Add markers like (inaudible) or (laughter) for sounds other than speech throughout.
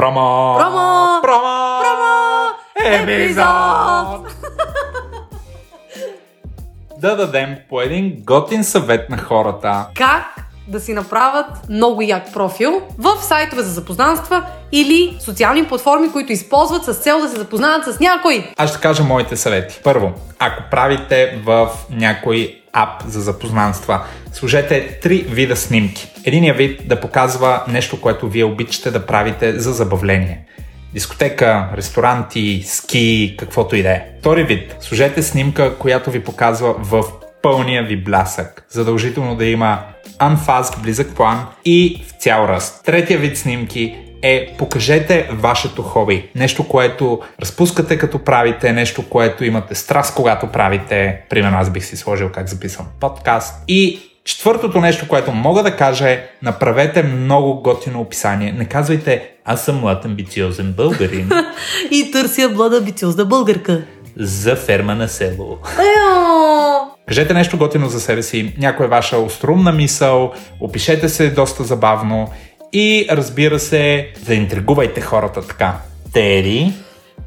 Промо! Промо! Промо! Промо! Епизод! (laughs) да дадем по един готин съвет на хората. Как да си направят много як профил в сайтове за запознанства или социални платформи, които използват с цел да се запознаят с някой. Аз ще кажа моите съвети. Първо, ако правите в някой ап за запознанства, сложете три вида снимки. Единият вид да показва нещо, което вие обичате да правите за забавление. Дискотека, ресторанти, ски, каквото и да е. Втори вид. Сложете снимка, която ви показва в пълния ви блясък. Задължително да има анфаз, близък план и в цял ръст. Третия вид снимки е покажете вашето хоби. Нещо, което разпускате като правите, нещо, което имате страст, когато правите. Примерно аз бих си сложил как записвам подкаст. И четвъртото нещо, което мога да кажа е направете много готино описание. Не казвайте аз съм млад амбициозен българин (laughs) И търся блада амбициозна българка. за ферма на село. Ео! Кажете нещо готино за себе си, някоя ваша острумна мисъл, опишете се доста забавно и разбира се, заинтригувайте хората така. Тери,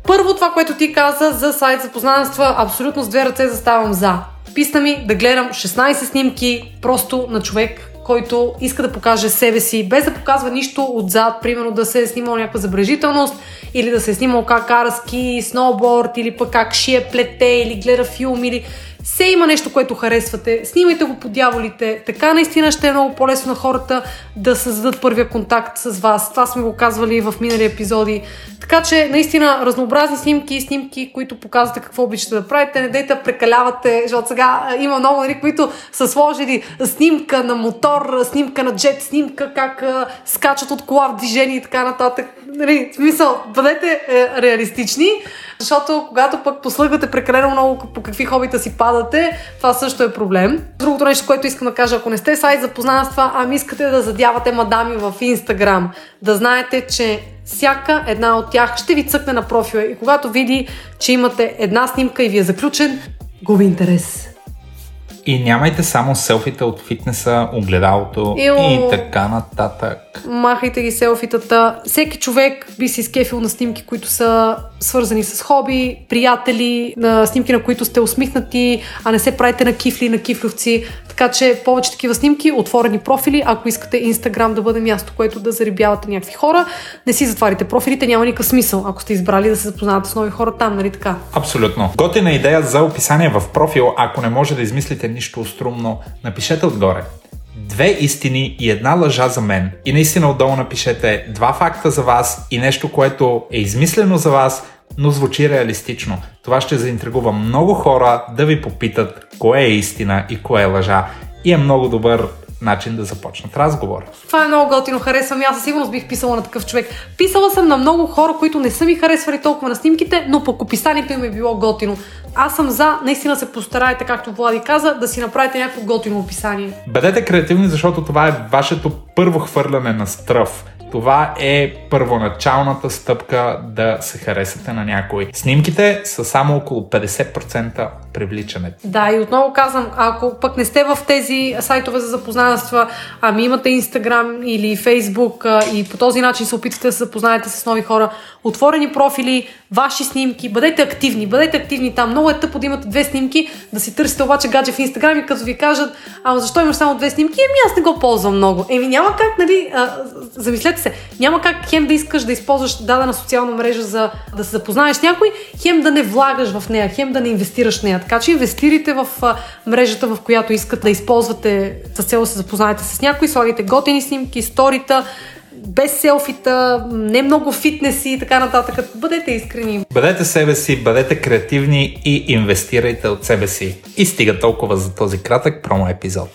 Първо това, което ти каза за сайт за познанства, абсолютно с две ръце заставам за. Писна ми да гледам 16 снимки просто на човек, който иска да покаже себе си, без да показва нищо отзад, примерно да се е снимал някаква забележителност, или да се е снимал как кара ски, сноуборд, или пък как шие плете, или гледа филм, или все има нещо, което харесвате. Снимайте го по дяволите. Така наистина ще е много по-лесно на хората да създадат първия контакт с вас. Това сме го казвали в минали епизоди. Така че, наистина, разнообразни снимки, снимки, които показвате какво обичате да правите. Не дейте прекалявате, защото сега има много, нали, които са сложили снимка на мотор, снимка на джет, снимка как а, скачат от кола в движение и така нататък. Нали, в смисъл, бъдете е, реалистични, защото когато пък послъгвате прекалено много по какви хобита си падате, това също е проблем. Другото нещо, което искам да кажа, ако не сте сайт за познанства, ами искате да задявате мадами в Инстаграм, да знаете, че всяка една от тях ще ви цъкне на профила и когато види, че имате една снимка и ви е заключен, губи интерес. и нямайте само селфита от фитнеса, огледалото Ио. и така нататък. Махайте ги селфитата. Всеки човек би си изкефил на снимки, които са свързани с хоби, приятели, на снимки, на които сте усмихнати, а не се правите на кифли, на кифлювци. Така че повече такива снимки, отворени профили, ако искате Инстаграм да бъде място, което да зарибявате някакви хора, не си затварите профилите, няма никакъв смисъл, ако сте избрали да се запознавате с нови хора там, нали така? Абсолютно. Готина идея за описание в профил, ако не може да измислите нищо острумно, напишете отгоре. Две истини и една лъжа за мен. И наистина отдолу напишете два факта за вас и нещо, което е измислено за вас, но звучи реалистично. Това ще заинтригува много хора да ви попитат кое е истина и кое е лъжа. И е много добър начин да започнат разговор. Това е много готино, харесвам. Аз със сигурност бих писала на такъв човек. Писала съм на много хора, които не са ми харесвали толкова на снимките, но пък описанието им е било готино. Аз съм за, наистина се постарайте, както Влади каза, да си направите някакво готино описание. Бъдете креативни, защото това е вашето първо хвърляне на стръв. Това е първоначалната стъпка да се харесате на някой. Снимките са само около 50% привличането. Да, и отново казвам, ако пък не сте в тези сайтове за запознанства, ами имате Инстаграм или а, и по този начин се опитвате да се запознаете с нови хора, отворени профили, ваши снимки, бъдете активни, бъдете активни там. Много е тъпо да имате две снимки, да си търсите обаче гадже в Инстаграм и като ви кажат, а защо имаш само две снимки? Еми аз не го ползвам много. Еми няма как, нали, а, замислете се, няма как хем да искаш да използваш дадена социална мрежа за да се запознаеш с някой, хем да не влагаш в нея, хем да не инвестираш в нея. Така че инвестирайте в мрежата, в която искате да използвате с цел да се запознаете с някой, слагайте готини снимки, сторита, без селфита, не много фитнеси и така нататък. Бъдете искрени. Бъдете себе си, бъдете креативни и инвестирайте от себе си. И стига толкова за този кратък промо епизод.